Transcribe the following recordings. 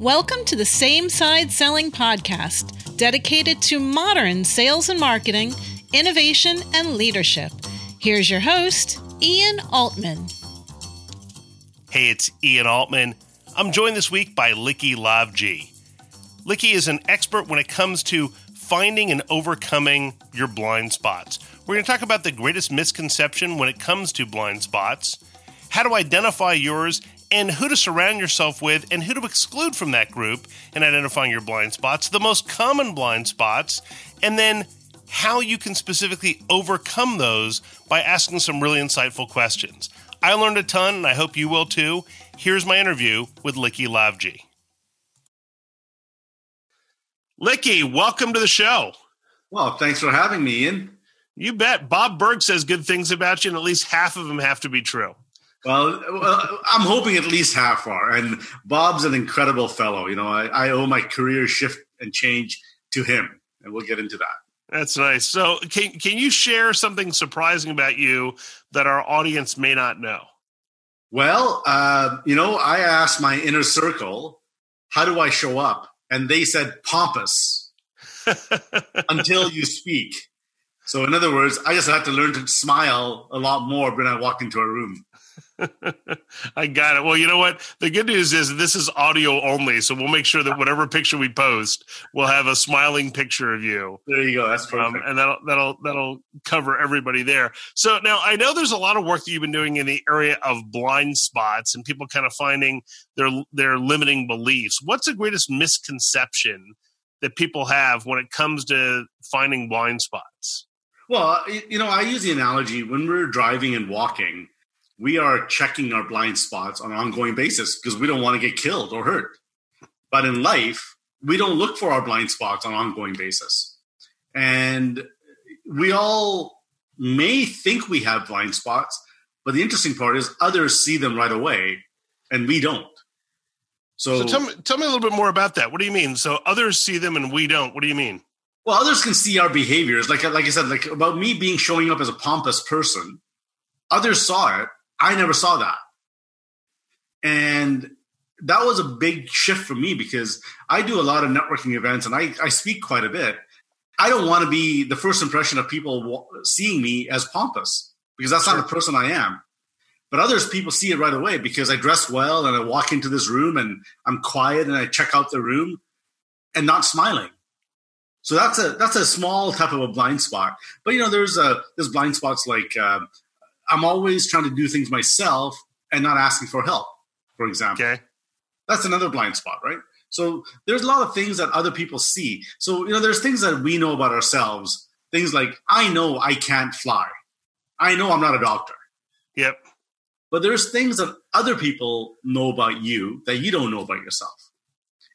Welcome to the Same Side Selling Podcast, dedicated to modern sales and marketing, innovation, and leadership. Here's your host, Ian Altman. Hey, it's Ian Altman. I'm joined this week by Licky Lavji. Licky is an expert when it comes to finding and overcoming your blind spots. We're going to talk about the greatest misconception when it comes to blind spots, how to identify yours, and who to surround yourself with and who to exclude from that group and identifying your blind spots, the most common blind spots, and then how you can specifically overcome those by asking some really insightful questions. I learned a ton, and I hope you will too. Here's my interview with Licky Lavji. Licky, welcome to the show. Well, thanks for having me, Ian. You bet. Bob Burg says good things about you, and at least half of them have to be true. Well, well, I'm hoping at least half are. And Bob's an incredible fellow. You know, I, I owe my career shift and change to him, and we'll get into that. That's nice. So, can can you share something surprising about you that our audience may not know? Well, uh, you know, I asked my inner circle, "How do I show up?" And they said, "Pompous." until you speak. So, in other words, I just have to learn to smile a lot more when I walk into a room. I got it. Well, you know what? The good news is this is audio only, so we'll make sure that whatever picture we post we'll have a smiling picture of you. There you go. That's perfect. Um, and that'll that'll that'll cover everybody there. So now I know there's a lot of work that you've been doing in the area of blind spots and people kind of finding their their limiting beliefs. What's the greatest misconception that people have when it comes to finding blind spots? Well, you know, I use the analogy when we're driving and walking we are checking our blind spots on an ongoing basis because we don't want to get killed or hurt. But in life, we don't look for our blind spots on an ongoing basis. And we all may think we have blind spots, but the interesting part is others see them right away and we don't. So, so tell, me, tell me a little bit more about that. What do you mean? So others see them and we don't. What do you mean? Well, others can see our behaviors. Like, like I said, like about me being showing up as a pompous person, others saw it I never saw that. And that was a big shift for me because I do a lot of networking events and I, I speak quite a bit. I don't want to be the first impression of people seeing me as pompous because that's not the person I am. But others people see it right away because I dress well and I walk into this room and I'm quiet and I check out the room and not smiling. So that's a that's a small type of a blind spot. But you know, there's a there's blind spots like uh, I'm always trying to do things myself and not asking for help, for example. Okay. That's another blind spot, right? So there's a lot of things that other people see. So, you know, there's things that we know about ourselves. Things like, I know I can't fly. I know I'm not a doctor. Yep. But there's things that other people know about you that you don't know about yourself.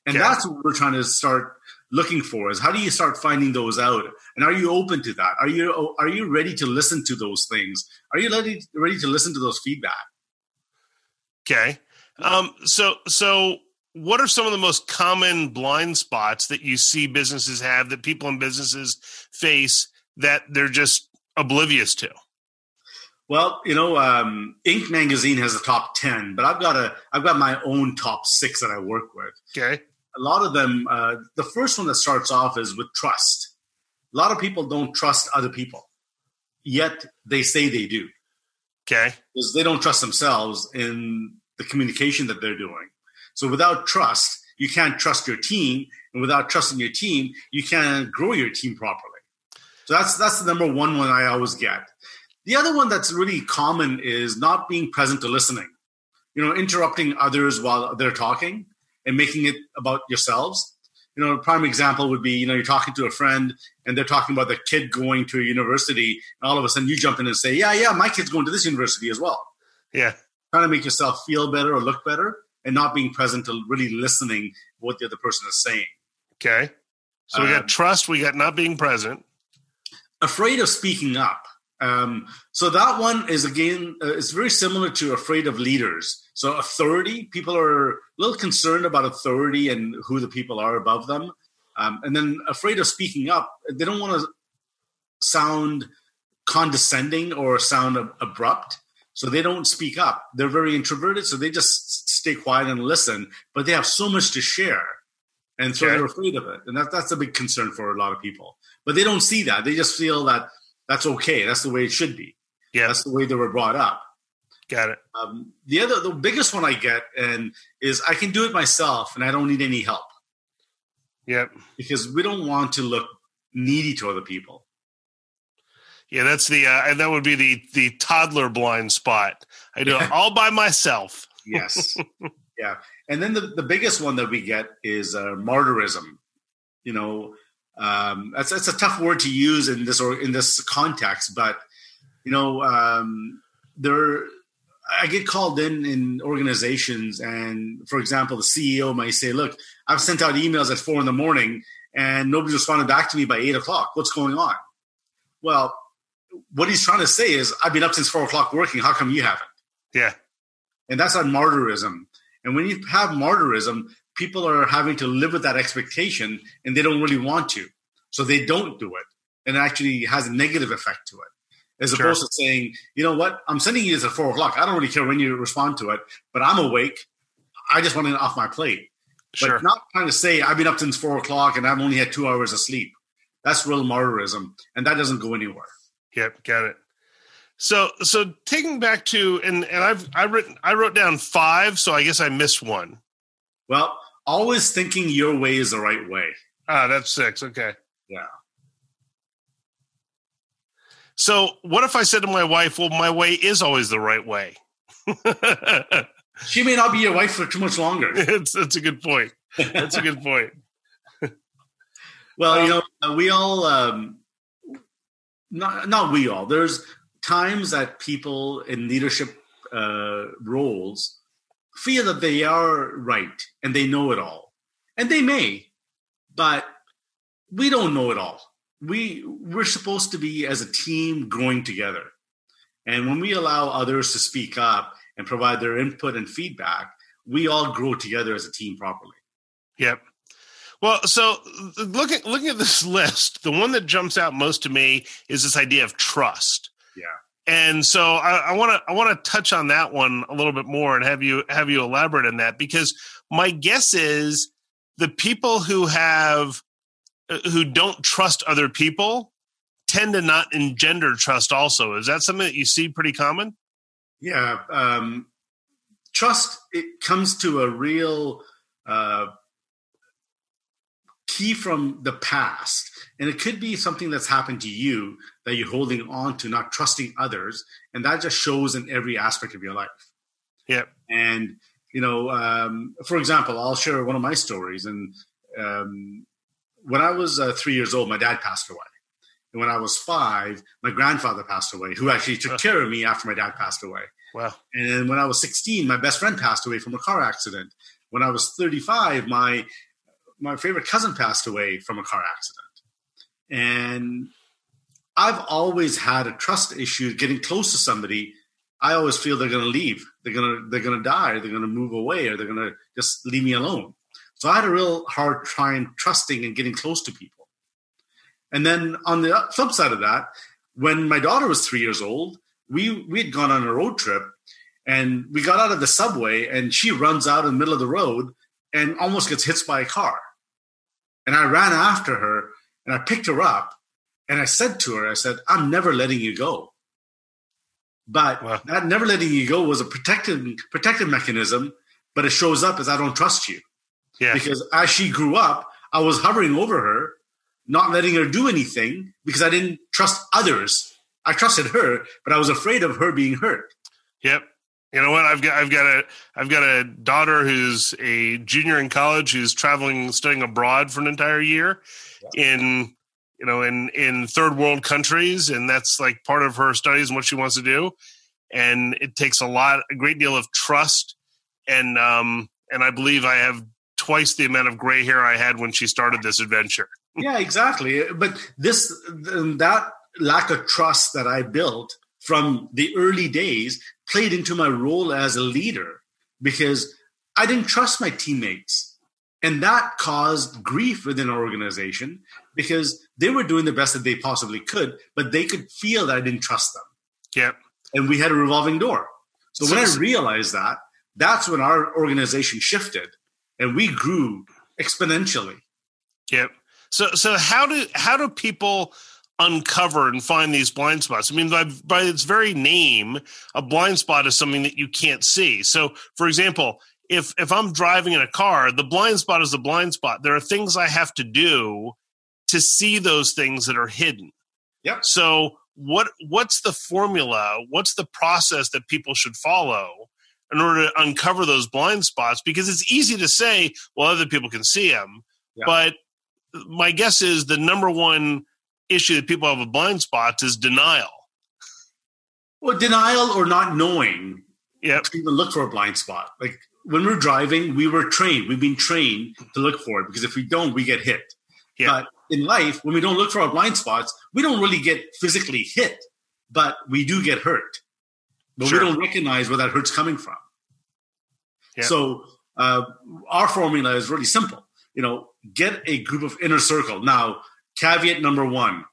And okay. that's what we're trying to start looking for is how do you start finding those out? And are you open to that? Are you are you ready to listen to those things? Are you ready ready to listen to those feedback? Okay. Um, so so what are some of the most common blind spots that you see businesses have that people in businesses face that they're just oblivious to? Well, you know, um, Inc. magazine has a top ten, but I've got a I've got my own top six that I work with. Okay a lot of them, uh, the first one that starts off is with trust. A lot of people don't trust other people, yet they say they do. Okay. Because they don't trust themselves in the communication that they're doing. So without trust, you can't trust your team. And without trusting your team, you can't grow your team properly. So that's that's the number one one I always get. The other one that's really common is not being present to listening. You know, interrupting others while they're talking and making it about yourselves. You know, a prime example would be, you know, you're talking to a friend and they're talking about the kid going to a university, and all of a sudden you jump in and say, Yeah, yeah, my kid's going to this university as well. Yeah. Trying to make yourself feel better or look better and not being present to really listening what the other person is saying. Okay. So we got um, trust, we got not being present. Afraid of speaking up. Um, so that one is again, uh, it's very similar to afraid of leaders. So authority, people are a little concerned about authority and who the people are above them, um, and then afraid of speaking up. They don't want to sound condescending or sound ab- abrupt, so they don't speak up. They're very introverted, so they just stay quiet and listen, but they have so much to share, and so Okay. they're afraid of it, and that, that's a big concern for a lot of people. But they don't see that; they just feel that that's okay. That's the way it should be. Yeah, That's the way they were brought up. got it. Um, the other, the biggest one I get, and is I can do it myself, and I don't need any help Yep. because we don't want to look needy to other people. Yeah, that's the uh, and that would be the the toddler blind spot. I do it all by myself. Yes. yeah. And then the, the biggest one that we get is uh, martyrism. You know, um, that's, that's a tough word to use in this or in this context, but you know, um, there, I get called in in organizations, and for example, the CEO might say, "Look, I've sent out emails at four in the morning, and nobody's responded back to me by eight o'clock. What's going on?" Well, what he's trying to say is, "I've been up since four o'clock working. How come you haven't?" Yeah, and that's on martyrism. And when you have martyrism, people are having to live with that expectation, and they don't really want to, so they don't do it, and it actually has a negative effect to it. As Sure. opposed to saying, you know what, I'm sending you this at four o'clock. I don't really care when you respond to it, but I'm awake. I just want it off my plate. But sure. not trying to say I've been up since four o'clock and I've only had two hours of sleep. That's real martyrism, and that doesn't go anywhere. Yep, got it. So so taking back to and and I've I written I wrote down five, so I guess I missed one. Well, always thinking your way is the right way. Ah, that's six. Okay. Yeah. So what if I said to my wife, "Well, my way is always the right way." She may not be your wife for too much longer. it's that's a good point. That's a good point. Well, you know, uh, we all, um, not not we all. There's times that people in leadership uh, roles feel that they are right and they know it all, and they may, but we don't know it all. We we're supposed to be as a team growing together, and when we allow others to speak up and provide their input and feedback, we all grow together as a team properly. Yep. Well, so looking looking at this list, the one that jumps out most to me is this idea of trust. And so I want to I want to touch on that one a little bit more and have you have you elaborate on that because my guess is the people who have uh, who don't trust other people tend to not engender trust also. Is that something that you see pretty common? Yeah, um, trust it comes to a real uh, key from the past, and it could be something that's happened to you that you're holding on to, not trusting others, and that just shows in every aspect of your life. Yep. And you know, um, for example, I'll share one of my stories. And um, when I was uh, three years old, my dad passed away. And when I was five, my grandfather passed away, who actually took care of me after my dad passed away. Wow. And then when I was 16, my best friend passed away from a car accident. When I was 35, my my favorite cousin passed away from a car accident. And I've always had a trust issue getting close to somebody. I always feel they're going to leave. They're going to they're going to die. Or they're going to move away, or they're going to just leave me alone. So I had a real hard time trusting and getting close to people. And then on the flip side of that, when my daughter was three years old, we we had gone on a road trip, and we got out of the subway, and she runs out in the middle of the road and almost gets hit by a car. And I ran after her and I picked her up and I said to her, I said, I'm never letting you go. But Wow. that never letting you go was a protective protective mechanism, but it shows up as I don't trust you. Yeah. Because as she grew up, I was hovering over her, not letting her do anything because I didn't trust others. I trusted her, but I was afraid of her being hurt. Yep. You know what? I've got I've got a I've got a daughter who's a junior in college who's traveling studying abroad for an entire year in you know in in third world countries and that's like part of her studies and what she wants to do and it takes a lot a great deal of trust and um and I believe I have twice the amount of gray hair I had when she started this adventure. yeah, exactly. But this that lack of trust that I built from the early days played into my role as a leader because I didn't trust my teammates. And that caused grief within our organization because they were doing the best that they possibly could, but they could feel that I didn't trust them. Yep. And we had a revolving door. So when I realized that, that's when our organization shifted and we grew exponentially. Yep. So so how do how do people uncover and find these blind spots? I mean, by, by its very name, a blind spot is something that you can't see. So, for example, if if I'm driving in a car, the blind spot is the blind spot. There are things I have to do to see those things that are hidden. Yep. So what what's the formula? What's the process that people should follow in order to uncover those blind spots? Because it's easy to say, well, other people can see them, yeah. but my guess is the number one issue that people have with blind spots is denial. Well, denial or not knowing. Yeah. To even look for a blind spot. Like when we're driving, we were trained. We've been trained to look for it because if we don't, we get hit. Yeah. But in life, when we don't look for our blind spots, we don't really get physically hit, but we do get hurt. But sure. we don't recognize where that hurt's coming from. Yeah. So uh, our formula is really simple. You know, get a group of inner circle. Now, caveat number one: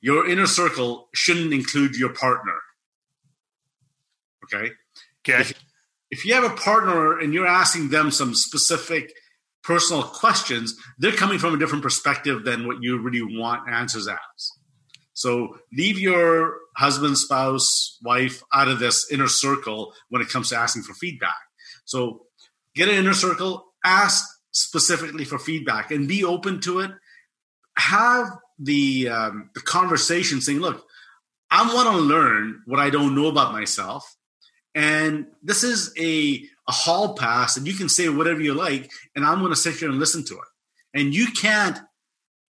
your inner circle shouldn't include your partner. Okay. Okay. If, if you have a partner and you're asking them some specific personal questions, they're coming from a different perspective than what you really want answers as. So leave your husband, spouse, wife out of this inner circle when it comes to asking for feedback. So get an inner circle, ask specifically for feedback, and be open to it. Have the um, the conversation saying, "Look, I want to learn what I don't know about myself, and this is a a hall pass and you can say whatever you like and i'm going to sit here and listen to it. And you can't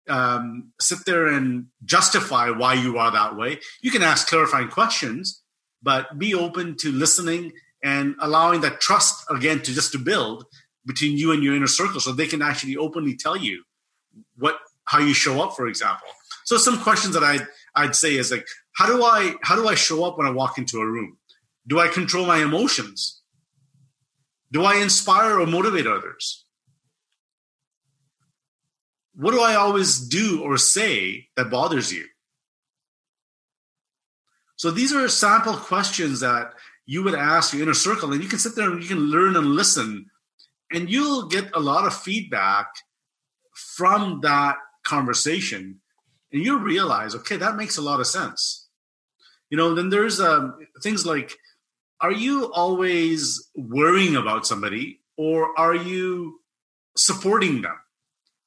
um, sit there and justify why you are that way. You can ask clarifying questions but be open to listening and allowing that trust again to just to build between you and your inner circle so they can actually openly tell you what how you show up for example. So some questions that i'd i'd say is like how do i how do i show up when i walk into a room do i control my emotions do I inspire or motivate others? What do I always do or say that bothers you? So these are sample questions that you would ask your inner circle, and you can sit there and you can learn and listen, and you'll get a lot of feedback from that conversation, and you'll realize, okay, that makes a lot of sense. You know, then there's um, things like are you always worrying about somebody or are you supporting them?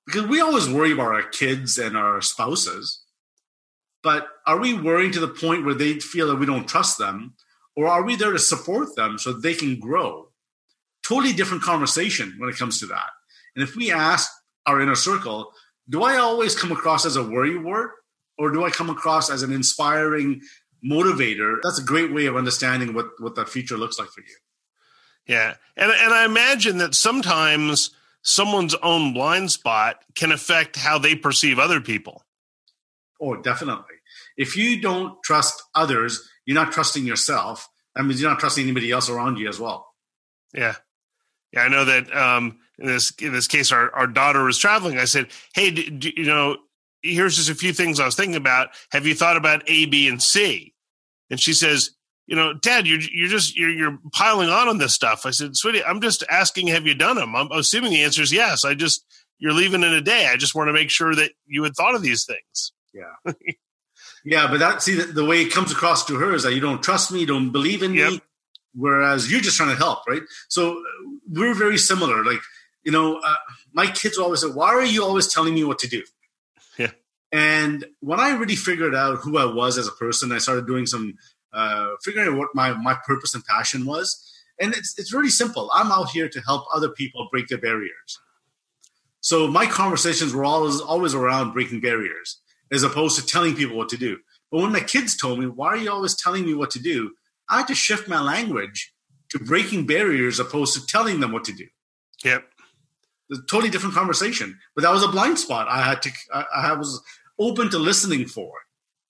Because we always worry about our kids and our spouses, but are we worrying to the point where they feel that we don't trust them or are we there to support them so they can grow? Totally different conversation when it comes to that. And if we ask our inner circle, do I always come across as a worry or do I come across as an inspiring motivator, that's a great way of understanding what what that future looks like for you. Yeah, and and I imagine that sometimes someone's own blind spot can affect how they perceive other people. Oh, definitely. If you don't trust others, you're not trusting yourself. That means you're not trusting anybody else around you as well. Yeah, yeah. I know that um, in this in this case, our our daughter was traveling. I said, "Hey, do, do, you know, here's just a few things I was thinking about. Have you thought about A, B, and C? And she says, you know, Dad, you're you're just you're you're piling on on this stuff. I said, sweetie, I'm just asking, have you done them? I'm assuming the answer is yes. I just you're leaving in a day. I just want to make sure that you had thought of these things. Yeah, yeah, but that see the, the, way it comes across to her is that you don't trust me, you don't believe in yep. me, whereas you're just trying to help, right? So uh, we're very similar. Like you know, uh, my kids always say, "Why are you always telling me what to do?" And when I really figured out who I was as a person, I started doing some uh, figuring out what my, my purpose and passion was. And it's, it's really simple. I'm out here to help other people break their barriers. So my conversations were always always around breaking barriers, as opposed to telling people what to do. But when my kids told me, "Why are you always telling me what to do?" I had to shift my language to breaking barriers, opposed to telling them what to do. Yep, a totally different conversation. But that was a blind spot. I had to. I, I was open to listening for.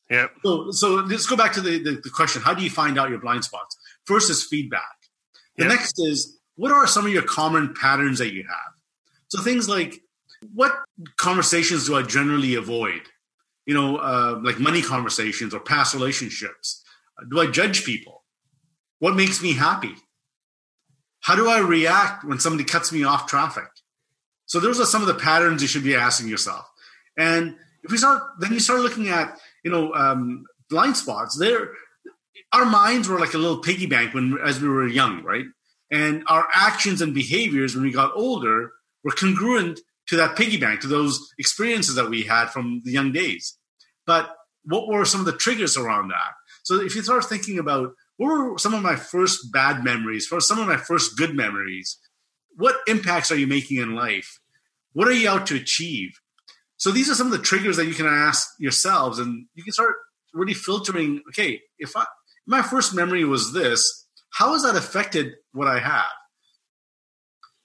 Yeah. So, so let's go back to the, the, the, question. How do you find out your blind spots? First is feedback. The yep. next is what are some of your common patterns that you have? So things like what conversations do I generally avoid? You know, uh, like money conversations or past relationships. Do I judge people? What makes me happy? How do I react when somebody cuts me off traffic? So those are some of the patterns you should be asking yourself. And if we start, then you start looking at, you know, um, blind spots. There, our minds were like a little piggy bank when, as we were young, right? And our actions and behaviors when we got older were congruent to that piggy bank, to those experiences that we had from the young days. But what were some of the triggers around that? So if you start thinking about what were some of my first bad memories, for some of my first good memories, what impacts are you making in life? What are you out to achieve? So these are some of the triggers that you can ask yourselves, and you can start really filtering. Okay, if I, my first memory was this, how has that affected what I have?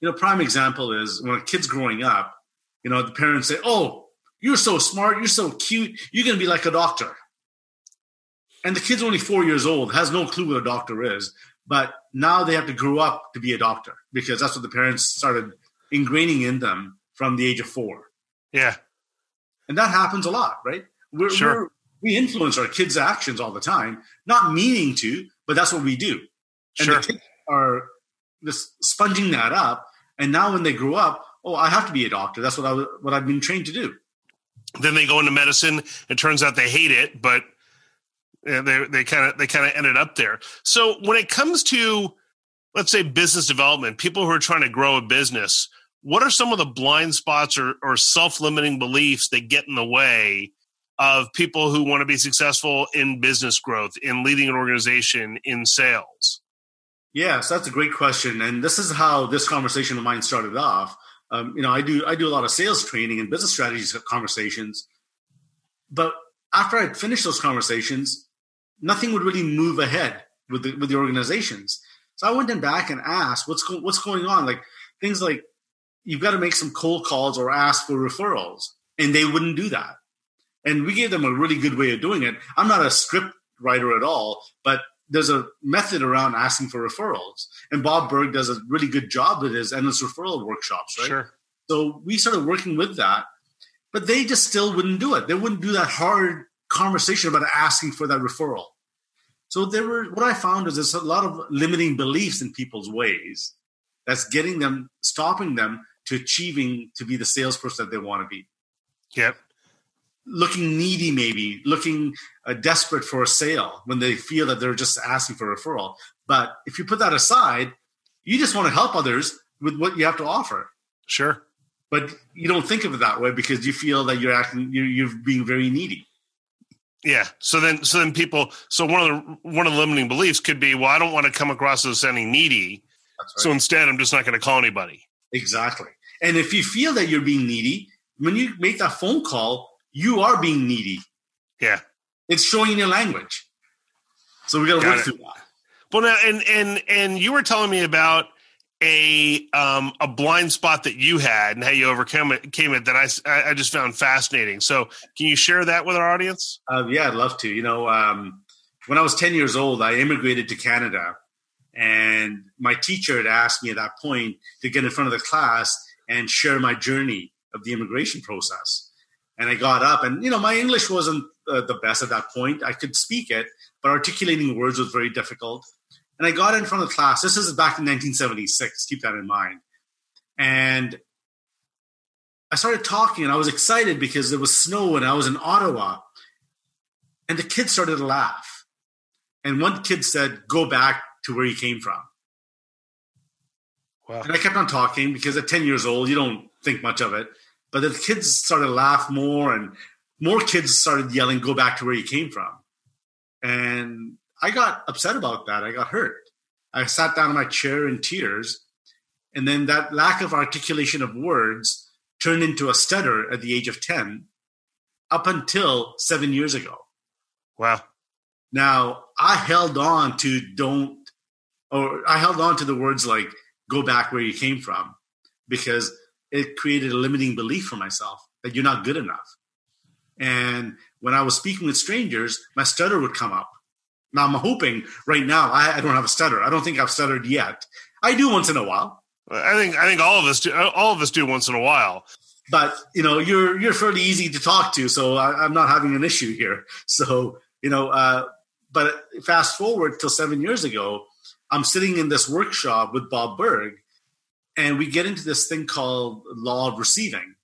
You know, prime example is when a kid's growing up. You know, the parents say, "Oh, you're so smart, you're so cute, you're going to be like a doctor." And the kid's only four years old, has no clue what a doctor is, but now they have to grow up to be a doctor because that's what the parents started ingraining in them from the age of four. Yeah. And that happens a lot, right? We're, sure. We're, we influence our kids' actions all the time, not meaning to, but that's what we do. And sure. the kids are just sponging that up. And now when they grow up, oh, I have to be a doctor. That's what I what I've been trained to do. Then they go into medicine. It turns out they hate it, but eh, they they kind of they kind of ended up there. So when it comes to let's say business development, people who are trying to grow a business, what are some of the blind spots or, or self-limiting beliefs that get in the way of people who want to be successful in business growth, in leading an organization, in sales? Yes, that's a great question, and this is how this conversation of mine started off. Um, you know, I do I do a lot of sales training and business strategies conversations, but after I'd finished those conversations, nothing would really move ahead with the with the organizations. So I went in back and asked, "What's go- what's going on?" Like things like you've got to make some cold calls or ask for referrals, and they wouldn't do that. And we gave them a really good way of doing it. I'm not a script writer at all, but there's a method around asking for referrals, and Bob Burg does a really good job with his endless referral workshops. Right. Sure. So we started working with that, but they just still wouldn't do it. They wouldn't do that hard conversation about asking for that referral. So there were what I found is there's a lot of limiting beliefs in people's ways that's getting them, stopping them to achieving to be the salesperson that they want to be. Yep. Looking needy, maybe looking uh, desperate for a sale when they feel that they're just asking for a referral. But if you put that aside, you just want to help others with what you have to offer. Sure. But you don't think of it that way because you feel that you're acting, you're, you're being very needy. Yeah. So then, so then people. So one of the one of the limiting beliefs could be, well, I don't want to come across as any needy. Right. So instead, I'm just not going to call anybody. Exactly. And if you feel that you're being needy, when you make that phone call, you are being needy. Yeah. It's showing in your language. So we got to work it. through that. Well, now, and and and you were telling me about a um, a blind spot that you had and how you overcame it, came it that I, I just found fascinating. So, can you share that with our audience? Uh, yeah, I'd love to. You know, um, when I was ten years old, I immigrated to Canada, and my teacher had asked me at that point to get in front of the class and share my journey of the immigration process. And I got up, and you know, my English wasn't uh, the best at that point. I could speak it, but articulating words was very difficult. And I got in front of the class. This is back in 1976. Keep that in mind. And I started talking, and I was excited because there was snow, and I was in Ottawa. And the kids started to laugh. And one kid said, "Go back to where you came from." Wow. And I kept on talking because at 10 years old, you don't think much of it. But the kids started to laugh more, and more kids started yelling, Go back to where you came from. And I got upset about that. I got hurt. I sat down in my chair in tears. And then that lack of articulation of words turned into a stutter at the age of 10 up until seven years ago. Wow. Now, I held on to don't, or I held on to the words like, go back where you came from because it created a limiting belief for myself that you're not good enough. And when I was speaking with strangers, my stutter would come up. Now I'm hoping right now I, I don't have a stutter. I don't think I've stuttered yet. I do once in a while. I think I think all of us do. All of us do once in a while. But you know, you're you're fairly easy to talk to, so I, am not having an issue here. So you know, uh, but fast forward till seven years ago, I'm sitting in this workshop with Bob Burg, and we get into this thing called law of receiving.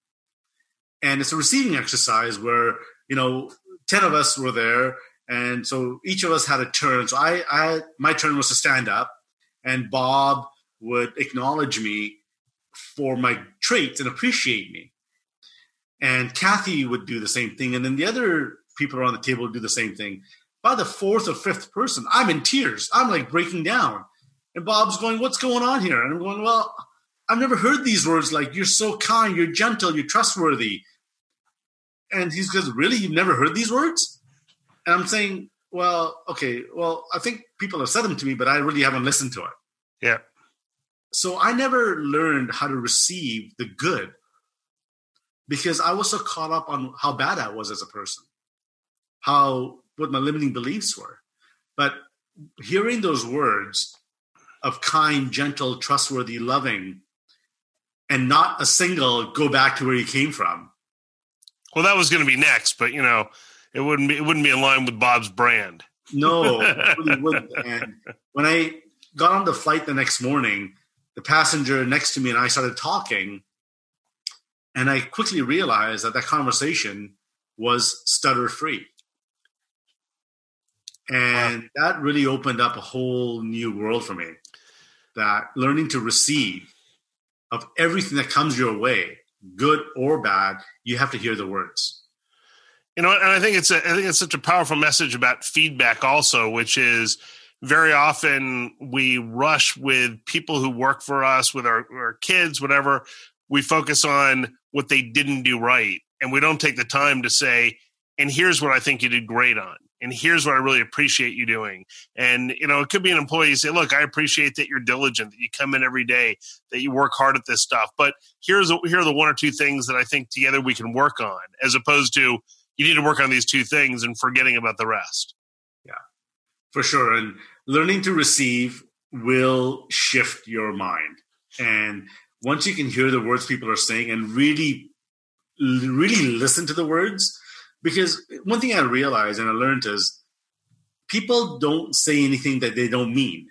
And it's a receiving exercise where, you know, 10 of us were there. And so each of us had a turn. So I, I my turn was to stand up, and Bob would acknowledge me for my traits and appreciate me. And Kathy would do the same thing. And then the other people around the table would do the same thing. By the fourth or fifth person, I'm in tears. I'm like breaking down. And Bob's going, What's going on here? And I'm going, Well, I've never heard these words like you're so kind, you're gentle, you're trustworthy. And he goes, Really? You've never heard these words? And I'm saying, Well, okay, well, I think people have said them to me, but I really haven't listened to it. Yeah. So I never learned how to receive the good because I was so caught up on how bad I was as a person, how what my limiting beliefs were. But hearing those words of kind, gentle, trustworthy, loving, and not a single go back to where you came from. Well, that was going to be next, but you know, it wouldn't be it wouldn't be in line with Bob's brand. No, it really wouldn't. And when I got on the flight the next morning, the passenger next to me and I started talking, and I quickly realized that that conversation was stutter free. And wow. that really opened up a whole new world for me. That learning to receive of everything that comes your way, good or bad, you have to hear the words. You know, and I think it's a, I think it's such a powerful message about feedback also, which is very often we rush with people who work for us, with our, our kids, whatever. We focus on what they didn't do right, and we don't take the time to say, "And here's what I think you did great on." And here's what I really appreciate you doing. And you know, it could be an employee say, "Look, I appreciate that you're diligent, that you come in every day, that you work hard at this stuff." But here's a, here are the one or two things that I think together we can work on, as opposed to you need to work on these two things and forgetting about the rest. Yeah, for sure. And learning to receive will shift your mind. And once you can hear the words people are saying and really, really listen to the words, because one thing I realized and I learned is people don't say anything that they don't mean.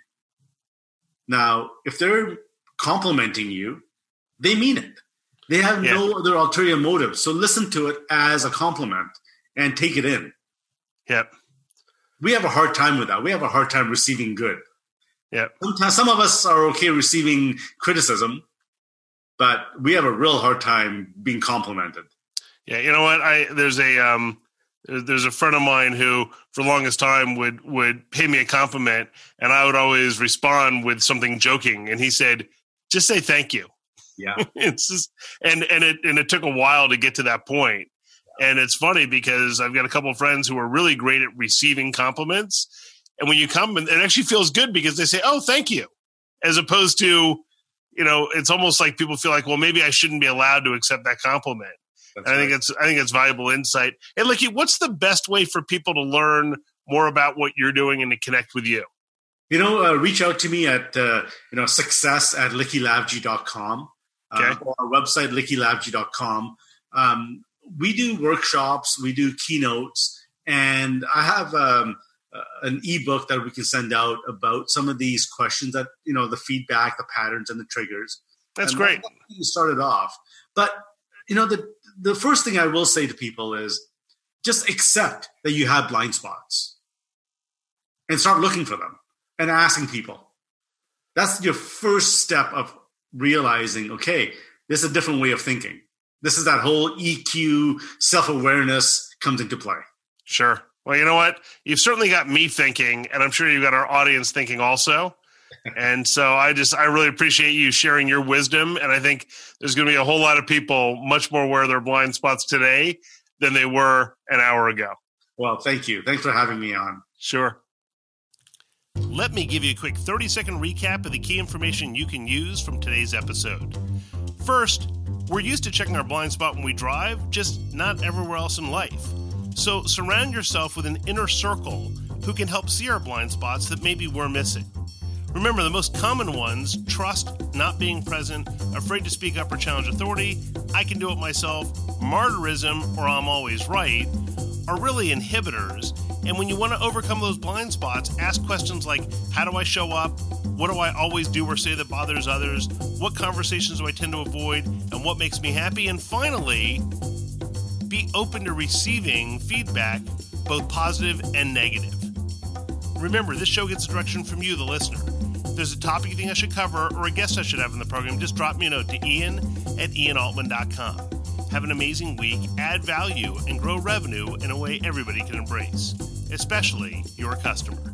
Now, if they're complimenting you, they mean it. They have yeah. no other ulterior motive. So listen to it as a compliment and take it in. Yep. We have a hard time with that. We have a hard time receiving good. Yep. Sometimes some of us are okay receiving criticism, but we have a real hard time being complimented. Yeah, you know what? I there's a um there's a friend of mine who for the longest time would would pay me a compliment and I would always respond with something joking and he said just say thank you. Yeah. it's just and and it and it took a while to get to that point. And it's funny because I've got a couple of friends who are really great at receiving compliments. And when you come, and it actually feels good because they say, "Oh, thank you," as opposed to, you know, it's almost like people feel like, "Well, maybe I shouldn't be allowed to accept that compliment." I think it's I think it's valuable insight. And Licky, what's the best way for people to learn more about what you're doing and to connect with you? You know, uh, reach out to me at uh, you know success at lickylavji.com uh, okay. or our website lickylavji.com. Um, we do workshops, we do keynotes, and I have um, uh, an ebook that we can send out about some of these questions that you know the feedback, the patterns, and the triggers. That's and great. You started off, but you know the the first thing I will say to people is just accept that you have blind spots and start looking for them and asking people. That's your first step of realizing, okay, this is a different way of thinking. This is that whole EQ, self awareness comes into play. Sure. Well, you know what? You've certainly got me thinking, and I'm sure you've got our audience thinking also and so I just I really appreciate you sharing your wisdom, and I think there's going to be a whole lot of people much more aware of their blind spots today than they were an hour ago. Well, thank you. Thanks for having me on. Sure. Let me give you a quick 30 second recap of the key information you can use from today's episode. First, we're used to checking our blind spot when we drive, just not everywhere else in life. So surround yourself with an inner circle who can help see our blind spots that maybe we're missing. Remember, the most common ones trust, not being present, afraid to speak up or challenge authority, I can do it myself, martyrism, or I'm always right are really inhibitors, And when you want to overcome those blind spots, ask questions like How do I show up? What do I always do or say that bothers others? What conversations do I tend to avoid? And what makes me happy? And finally, be open to receiving feedback, both positive and negative. Remember, this show gets direction from you, the listener. There's a topic you think I should cover or a guest I should have in the program, just drop me a note to ian at ianaltman.com. Have an amazing week, add value, and grow revenue in a way everybody can embrace, especially your customers.